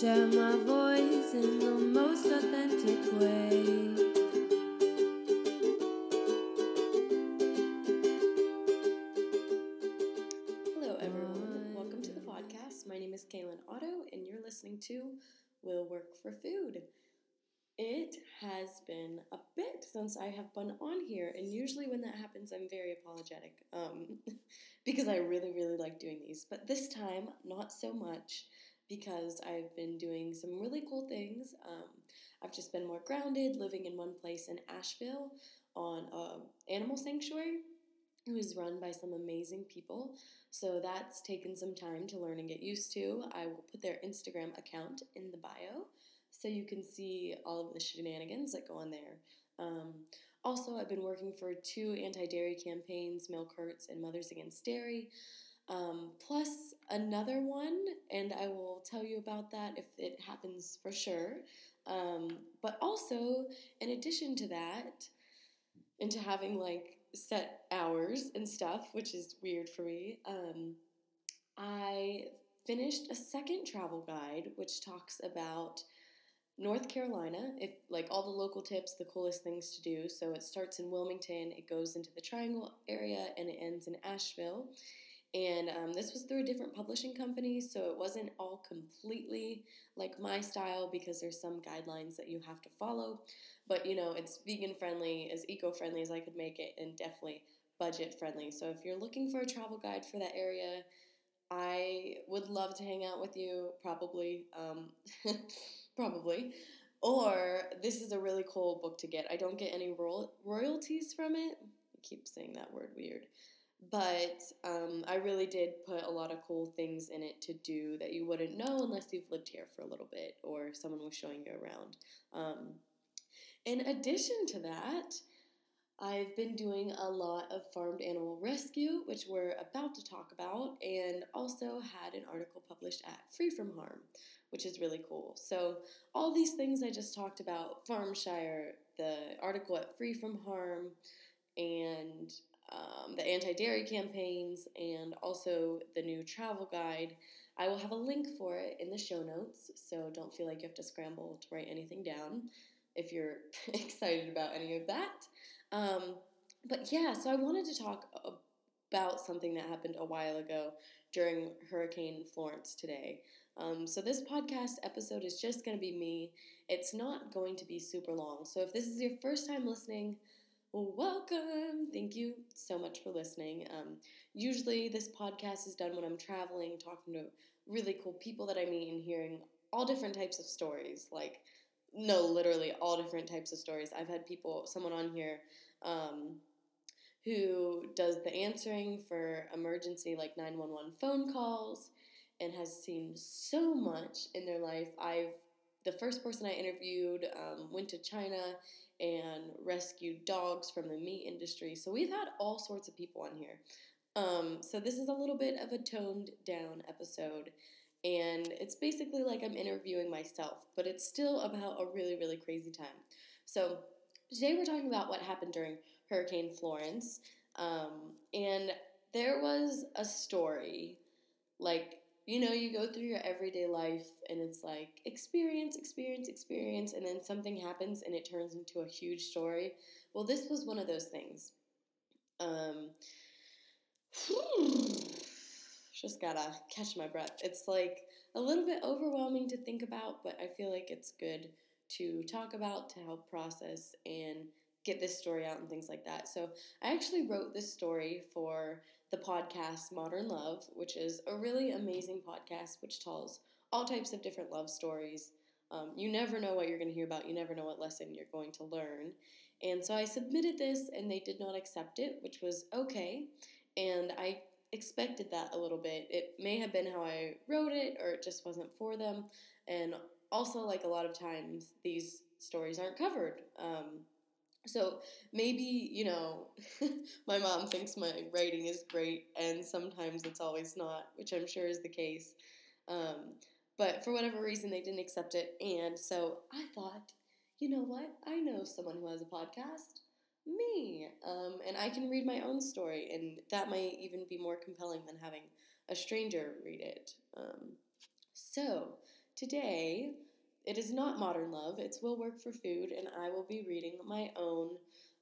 Share my voice in the most authentic way. Hello, everyone. Welcome to the podcast. My name is Kaylin Otto, and you're listening to Will Work for Food. It has been a bit since I have been on here, and usually when that happens, I'm very apologetic um, because I really, really like doing these. But this time, not so much because I've been doing some really cool things. Um, I've just been more grounded, living in one place in Asheville on an animal sanctuary. It was run by some amazing people. So that's taken some time to learn and get used to. I will put their Instagram account in the bio so you can see all of the shenanigans that go on there. Um, also, I've been working for two anti dairy campaigns Milk Hurts and Mothers Against Dairy, um, plus another one, and I will tell you about that if it happens for sure. Um, but also, in addition to that, into having like set hours and stuff, which is weird for me. Um, I finished a second travel guide, which talks about North Carolina, if like all the local tips, the coolest things to do. So it starts in Wilmington, it goes into the Triangle area, and it ends in Asheville. And um, this was through a different publishing company, so it wasn't all completely like my style because there's some guidelines that you have to follow. But you know, it's vegan friendly, as eco friendly as I could make it, and definitely budget friendly. So if you're looking for a travel guide for that area, I would love to hang out with you, probably. Um, probably. Or this is a really cool book to get. I don't get any royal- royalties from it. I keep saying that word weird. But um, I really did put a lot of cool things in it to do that you wouldn't know unless you've lived here for a little bit or someone was showing you around. Um, in addition to that, I've been doing a lot of farmed animal rescue, which we're about to talk about, and also had an article published at Free From Harm, which is really cool. So, all these things I just talked about Farmshire, the article at Free From Harm, and um, the anti dairy campaigns, and also the new travel guide. I will have a link for it in the show notes, so don't feel like you have to scramble to write anything down if you're excited about any of that. Um, but yeah, so I wanted to talk about something that happened a while ago during Hurricane Florence today. Um, so this podcast episode is just going to be me. It's not going to be super long. So if this is your first time listening, well, welcome. Thank you so much for listening. Um, usually, this podcast is done when I'm traveling, talking to really cool people that I meet, and hearing all different types of stories. Like, no, literally all different types of stories. I've had people, someone on here um, who does the answering for emergency, like 911 phone calls, and has seen so much in their life. I've the first person I interviewed um, went to China and rescued dogs from the meat industry. So we've had all sorts of people on here. Um, so this is a little bit of a toned down episode. And it's basically like I'm interviewing myself, but it's still about a really, really crazy time. So today we're talking about what happened during Hurricane Florence. Um, and there was a story, like, you know, you go through your everyday life and it's like experience, experience, experience, and then something happens and it turns into a huge story. Well, this was one of those things. Um, just gotta catch my breath. It's like a little bit overwhelming to think about, but I feel like it's good to talk about to help process and get this story out and things like that. So, I actually wrote this story for the podcast Modern Love, which is a really amazing podcast which tells all types of different love stories. Um, you never know what you're going to hear about, you never know what lesson you're going to learn. And so I submitted this and they did not accept it, which was okay. And I expected that a little bit. It may have been how I wrote it or it just wasn't for them. And also, like a lot of times, these stories aren't covered. Um, So maybe, you know, my mom thinks my writing is great, and sometimes it's always not, which I'm sure is the case. Um, but for whatever reason, they didn't accept it. And so I thought, you know what? I know someone who has a podcast. Me. Um, and I can read my own story, and that might even be more compelling than having a stranger read it. Um, so today, it is not modern love, it's Will Work for Food, and I will be reading my own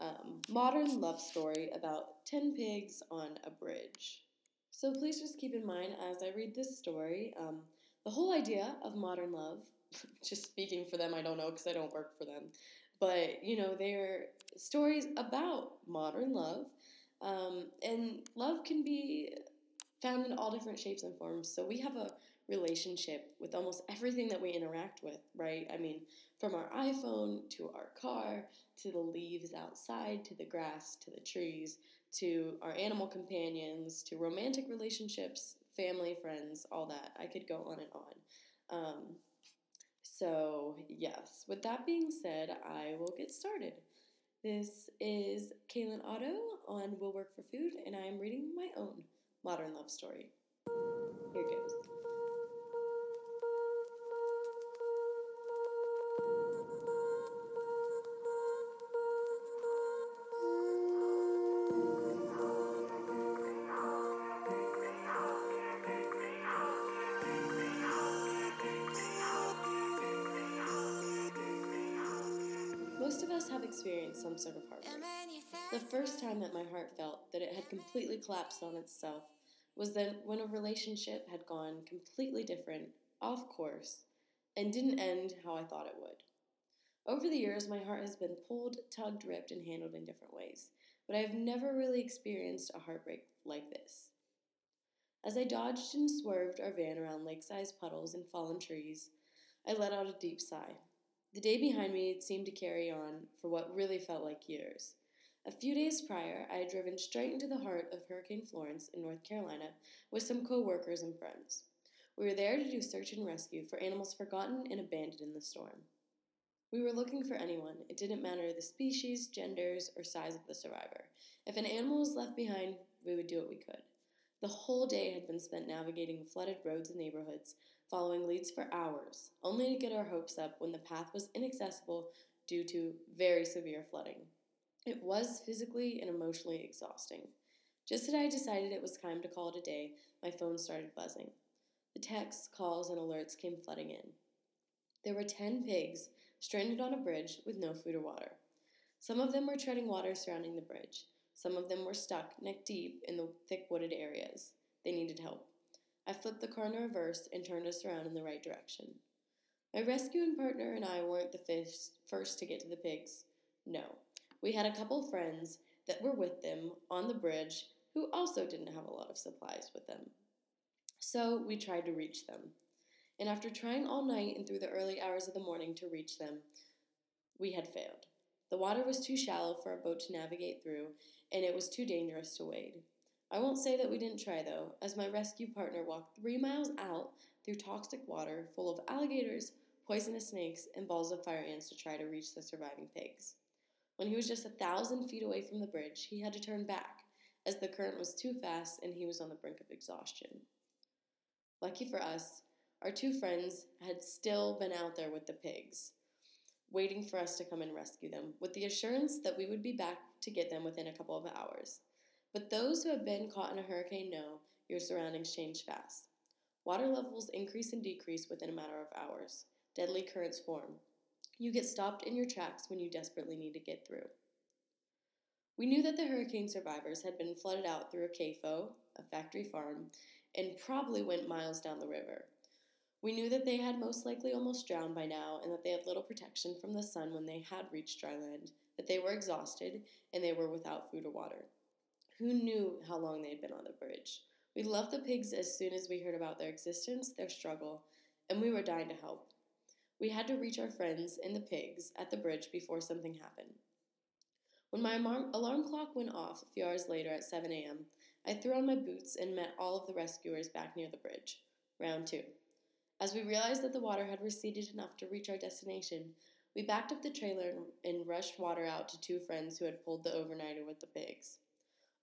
um, modern love story about 10 pigs on a bridge. So please just keep in mind as I read this story, um, the whole idea of modern love, just speaking for them, I don't know because I don't work for them, but you know, they're stories about modern love. Um, and love can be found in all different shapes and forms. So we have a relationship with almost everything that we interact with, right? I mean, from our iPhone to our car to the leaves outside to the grass to the trees to our animal companions to romantic relationships, family, friends, all that. I could go on and on. Um, so, yes, with that being said, I will get started. This is Kaylin Otto on Will Work for Food, and I am reading my own modern love story. Here goes. Most of us have experienced some sort of heartbreak. The first time that my heart felt that it had completely collapsed on itself was then when a relationship had gone completely different, off course, and didn't end how I thought it would. Over the years, my heart has been pulled, tugged, ripped, and handled in different ways, but I have never really experienced a heartbreak like this. As I dodged and swerved our van around lake sized puddles and fallen trees, I let out a deep sigh. The day behind me seemed to carry on for what really felt like years. A few days prior, I had driven straight into the heart of Hurricane Florence in North Carolina with some co-workers and friends. We were there to do search and rescue for animals forgotten and abandoned in the storm. We were looking for anyone. It didn't matter the species, genders, or size of the survivor. If an animal was left behind, we would do what we could. The whole day had been spent navigating flooded roads and neighborhoods, following leads for hours, only to get our hopes up when the path was inaccessible due to very severe flooding. It was physically and emotionally exhausting. Just as I decided it was time to call it a day, my phone started buzzing. The texts, calls, and alerts came flooding in. There were ten pigs stranded on a bridge with no food or water. Some of them were treading water surrounding the bridge. Some of them were stuck neck deep in the thick wooded areas. They needed help. I flipped the car in reverse and turned us around in the right direction. My rescuing partner and I weren't the first to get to the pigs. No, we had a couple friends that were with them on the bridge who also didn't have a lot of supplies with them. So we tried to reach them. And after trying all night and through the early hours of the morning to reach them, we had failed. The water was too shallow for a boat to navigate through, and it was too dangerous to wade. I won't say that we didn't try though, as my rescue partner walked three miles out through toxic water full of alligators, poisonous snakes, and balls of fire ants to try to reach the surviving pigs. When he was just a thousand feet away from the bridge, he had to turn back, as the current was too fast and he was on the brink of exhaustion. Lucky for us, our two friends had still been out there with the pigs, waiting for us to come and rescue them, with the assurance that we would be back to get them within a couple of hours. But those who have been caught in a hurricane know your surroundings change fast. Water levels increase and decrease within a matter of hours. Deadly currents form. You get stopped in your tracks when you desperately need to get through. We knew that the hurricane survivors had been flooded out through a CAFO, a factory farm, and probably went miles down the river. We knew that they had most likely almost drowned by now and that they had little protection from the sun when they had reached dry land, that they were exhausted, and they were without food or water. Who knew how long they had been on the bridge? We loved the pigs as soon as we heard about their existence, their struggle, and we were dying to help. We had to reach our friends and the pigs at the bridge before something happened. When my alarm clock went off a few hours later at 7 a.m., I threw on my boots and met all of the rescuers back near the bridge. Round two. As we realized that the water had receded enough to reach our destination, We backed up the trailer and rushed water out to two friends who had pulled the overnighter with the pigs.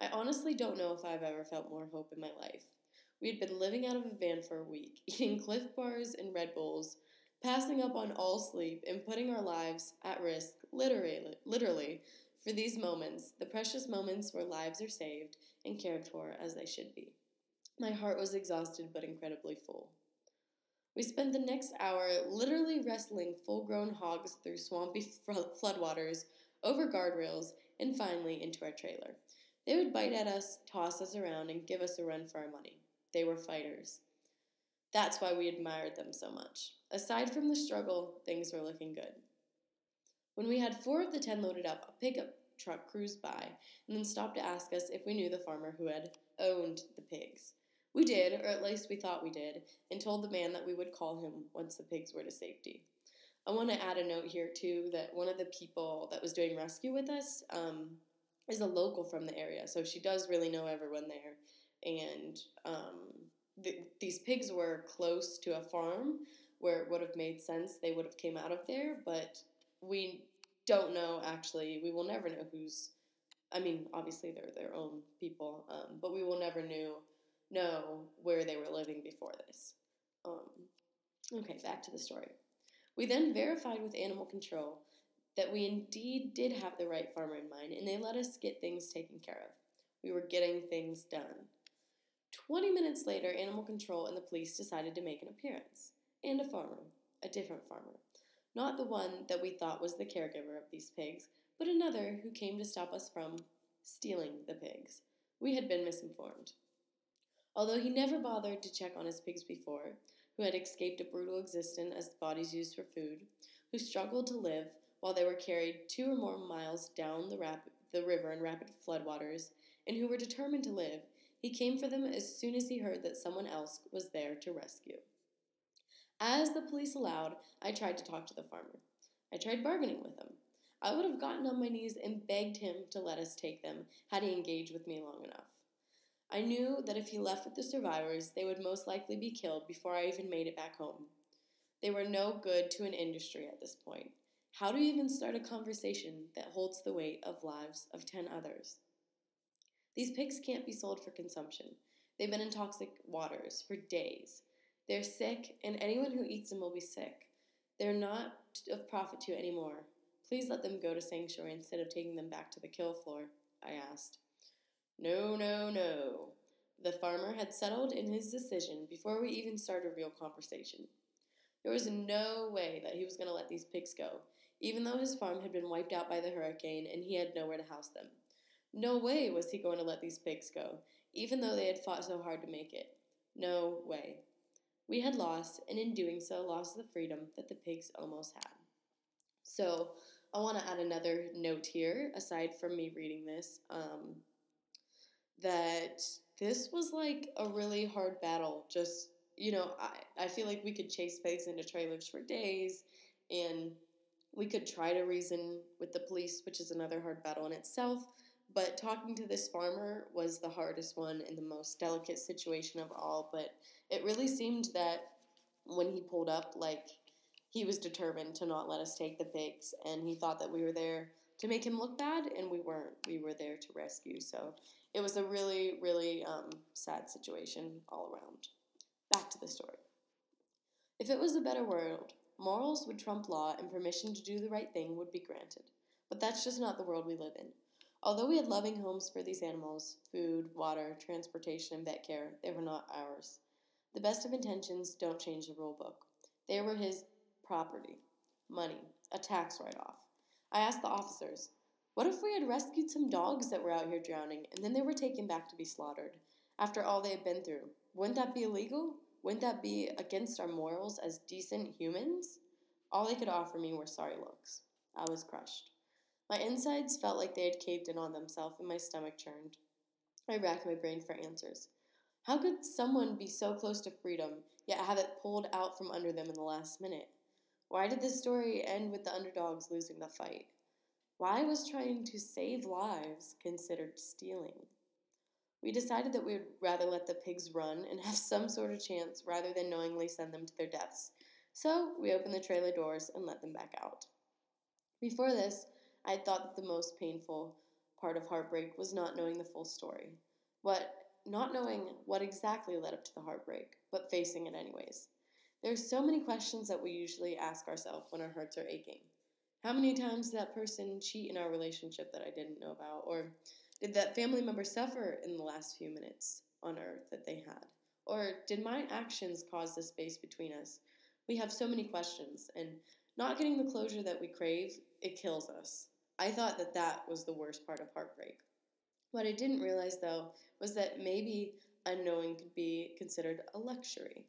I honestly don't know if I've ever felt more hope in my life. We had been living out of a van for a week, eating Clif Bars and Red Bulls, passing up on all sleep, and putting our lives at risk, literally, literally, for these moments, the precious moments where lives are saved and cared for as they should be. My heart was exhausted but incredibly full. We spent the next hour literally wrestling full grown hogs through swampy floodwaters, over guardrails, and finally into our trailer. They would bite at us, toss us around, and give us a run for our money. They were fighters. That's why we admired them so much. Aside from the struggle, things were looking good. When we had four of the ten loaded up, a pickup truck cruised by and then stopped to ask us if we knew the farmer who had owned the pigs. We did, or at least we thought we did, and told the man that we would call him once the pigs were to safety. I want to add a note here, too, that one of the people that was doing rescue with us um, is a local from the area, so she does really know everyone there. And um, th- these pigs were close to a farm where it would have made sense they would have came out of there, but we don't know actually. We will never know who's. I mean, obviously they're their own people, um, but we will never know know where they were living before this. Um, okay, back to the story. We then verified with animal control that we indeed did have the right farmer in mind, and they let us get things taken care of. We were getting things done. Twenty minutes later, animal control and the police decided to make an appearance. And a farmer, a different farmer. Not the one that we thought was the caregiver of these pigs, but another who came to stop us from stealing the pigs. We had been misinformed. Although he never bothered to check on his pigs before, who had escaped a brutal existence as bodies used for food, who struggled to live while they were carried two or more miles down the, rap- the river in rapid floodwaters, and who were determined to live, he came for them as soon as he heard that someone else was there to rescue. As the police allowed, I tried to talk to the farmer. I tried bargaining with him. I would have gotten on my knees and begged him to let us take them had he engaged with me long enough. I knew that if he left with the survivors, they would most likely be killed before I even made it back home. They were no good to an industry at this point. How do you even start a conversation that holds the weight of lives of 10 others? These pigs can't be sold for consumption. They've been in toxic waters for days. They're sick, and anyone who eats them will be sick. They're not of profit to you anymore. Please let them go to sanctuary instead of taking them back to the kill floor, I asked. No, no, no. The farmer had settled in his decision before we even started a real conversation. There was no way that he was going to let these pigs go, even though his farm had been wiped out by the hurricane and he had nowhere to house them. No way was he going to let these pigs go, even though they had fought so hard to make it. No way. We had lost, and in doing so, lost the freedom that the pigs almost had. So, I want to add another note here, aside from me reading this. Um, that this was like a really hard battle. Just, you know, I, I feel like we could chase pigs into trailers for days and we could try to reason with the police, which is another hard battle in itself. But talking to this farmer was the hardest one and the most delicate situation of all. But it really seemed that when he pulled up, like he was determined to not let us take the pigs, and he thought that we were there to make him look bad, and we weren't. We were there to rescue. So it was a really, really um, sad situation all around. Back to the story. If it was a better world, morals would trump law and permission to do the right thing would be granted. But that's just not the world we live in. Although we had loving homes for these animals food, water, transportation, and vet care they were not ours. The best of intentions don't change the rule book. They were his property, money, a tax write off. I asked the officers, what if we had rescued some dogs that were out here drowning and then they were taken back to be slaughtered? After all they had been through, wouldn't that be illegal? Wouldn't that be against our morals as decent humans? All they could offer me were sorry looks. I was crushed. My insides felt like they had caved in on themselves and my stomach churned. I racked my brain for answers. How could someone be so close to freedom, yet have it pulled out from under them in the last minute? Why did this story end with the underdogs losing the fight? Why was trying to save lives considered stealing? We decided that we would rather let the pigs run and have some sort of chance rather than knowingly send them to their deaths. So we opened the trailer doors and let them back out. Before this, I had thought that the most painful part of heartbreak was not knowing the full story. What not knowing what exactly led up to the heartbreak, but facing it anyways. There are so many questions that we usually ask ourselves when our hearts are aching. How many times did that person cheat in our relationship that I didn't know about? Or did that family member suffer in the last few minutes on earth that they had? Or did my actions cause the space between us? We have so many questions, and not getting the closure that we crave, it kills us. I thought that that was the worst part of heartbreak. What I didn't realize, though, was that maybe unknowing could be considered a luxury.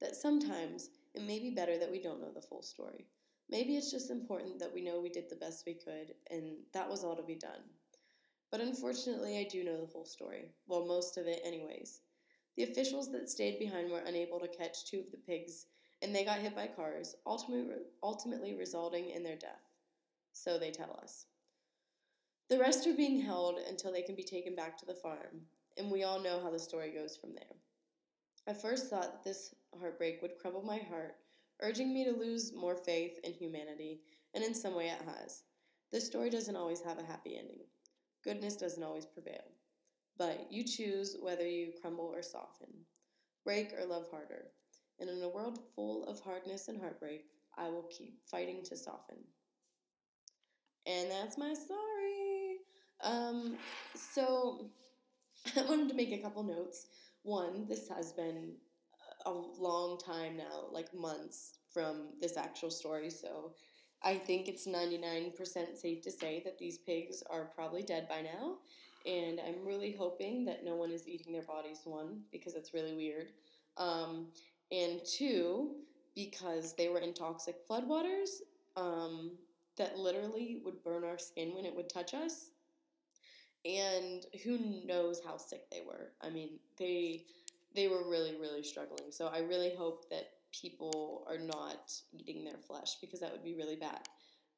That sometimes it may be better that we don't know the full story. Maybe it's just important that we know we did the best we could and that was all to be done. But unfortunately, I do know the whole story. Well, most of it, anyways. The officials that stayed behind were unable to catch two of the pigs, and they got hit by cars, ultimately, resulting in their death. So they tell us. The rest are being held until they can be taken back to the farm, and we all know how the story goes from there. I first thought that this heartbreak would crumble my heart, urging me to lose more faith in humanity, and in some way it has. The story doesn't always have a happy ending. Goodness doesn't always prevail. But you choose whether you crumble or soften, break or love harder. And in a world full of hardness and heartbreak, I will keep fighting to soften. And that's my story. Um, so I wanted to make a couple notes. One, this has been a long time now, like months from this actual story, so I think it's 99% safe to say that these pigs are probably dead by now. And I'm really hoping that no one is eating their bodies, one, because it's really weird. Um, and two, because they were in toxic floodwaters um, that literally would burn our skin when it would touch us. And who knows how sick they were. I mean, they they were really, really struggling. So I really hope that people are not eating their flesh because that would be really bad.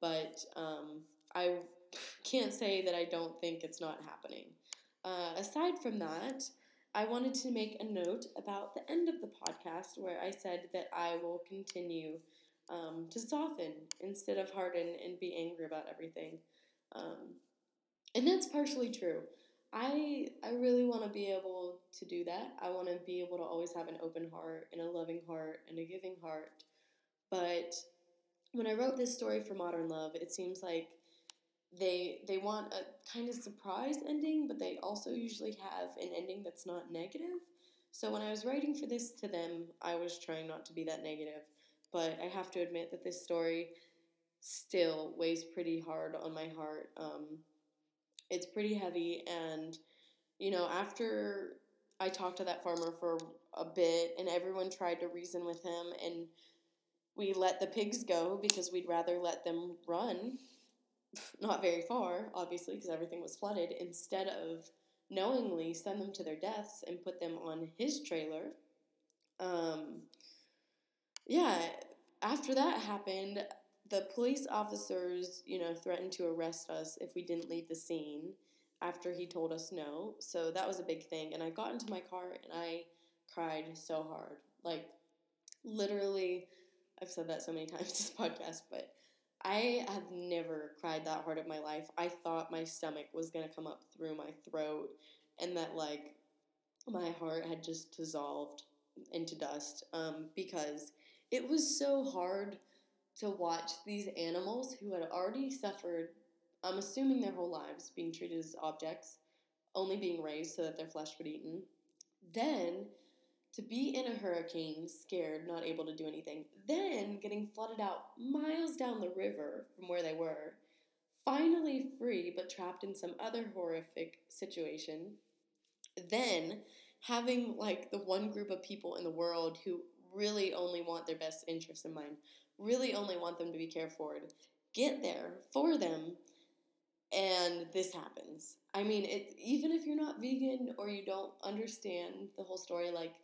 But um, I can't say that I don't think it's not happening. Uh, aside from that, I wanted to make a note about the end of the podcast where I said that I will continue um, to soften instead of harden and be angry about everything. Um, and that's partially true. I I really want to be able to do that. I want to be able to always have an open heart and a loving heart and a giving heart. But when I wrote this story for Modern Love, it seems like they they want a kind of surprise ending, but they also usually have an ending that's not negative. So when I was writing for this to them, I was trying not to be that negative. But I have to admit that this story still weighs pretty hard on my heart. Um, it's pretty heavy and you know after i talked to that farmer for a bit and everyone tried to reason with him and we let the pigs go because we'd rather let them run not very far obviously because everything was flooded instead of knowingly send them to their deaths and put them on his trailer. Um, yeah after that happened the police officers, you know, threatened to arrest us if we didn't leave the scene after he told us no. So that was a big thing. And I got into my car and I cried so hard. Like, literally, I've said that so many times this podcast, but I have never cried that hard in my life. I thought my stomach was going to come up through my throat and that, like, my heart had just dissolved into dust um, because it was so hard to watch these animals who had already suffered, I'm assuming their whole lives, being treated as objects, only being raised so that their flesh would be eaten. Then to be in a hurricane, scared, not able to do anything, then getting flooded out miles down the river from where they were, finally free but trapped in some other horrific situation, then having like the one group of people in the world who really only want their best interests in mind, really only want them to be cared for, get there for them, and this happens. I mean, it even if you're not vegan or you don't understand the whole story, like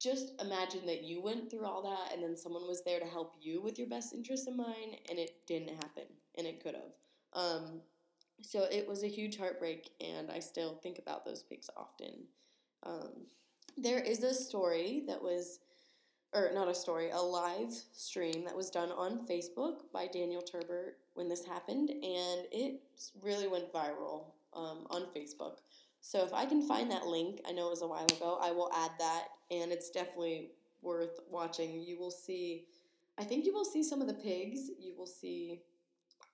just imagine that you went through all that and then someone was there to help you with your best interest in mind and it didn't happen and it could have. Um, so it was a huge heartbreak and I still think about those pigs often. Um, there is a story that was or not a story, a live stream that was done on Facebook by Daniel Turbert when this happened, and it really went viral um, on Facebook. So if I can find that link, I know it was a while ago, I will add that, and it's definitely worth watching. You will see, I think you will see some of the pigs. You will see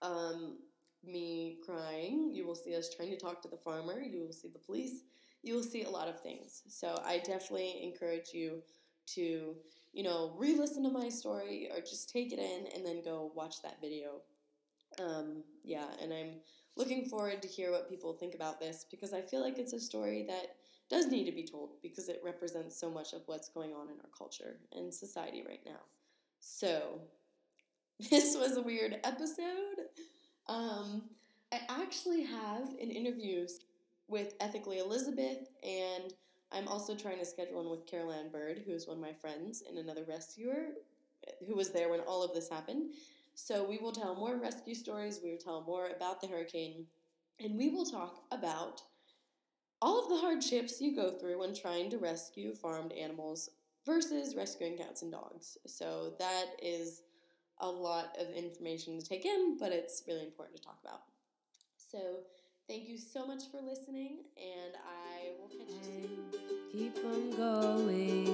um, me crying. You will see us trying to talk to the farmer. You will see the police. You will see a lot of things. So I definitely encourage you to, you know, re listen to my story or just take it in and then go watch that video. Um, yeah, and I'm looking forward to hear what people think about this because I feel like it's a story that does need to be told because it represents so much of what's going on in our culture and society right now. So, this was a weird episode. Um, I actually have an interview with Ethically Elizabeth, and I'm also trying to schedule one with Caroline Bird, who is one of my friends and another rescuer who was there when all of this happened. So we will tell more rescue stories, we will tell more about the hurricane, and we will talk about all of the hardships you go through when trying to rescue farmed animals versus rescuing cats and dogs. So that is a lot of information to take in, but it's really important to talk about. So thank you so much for listening, and I will catch you soon. Keep on going,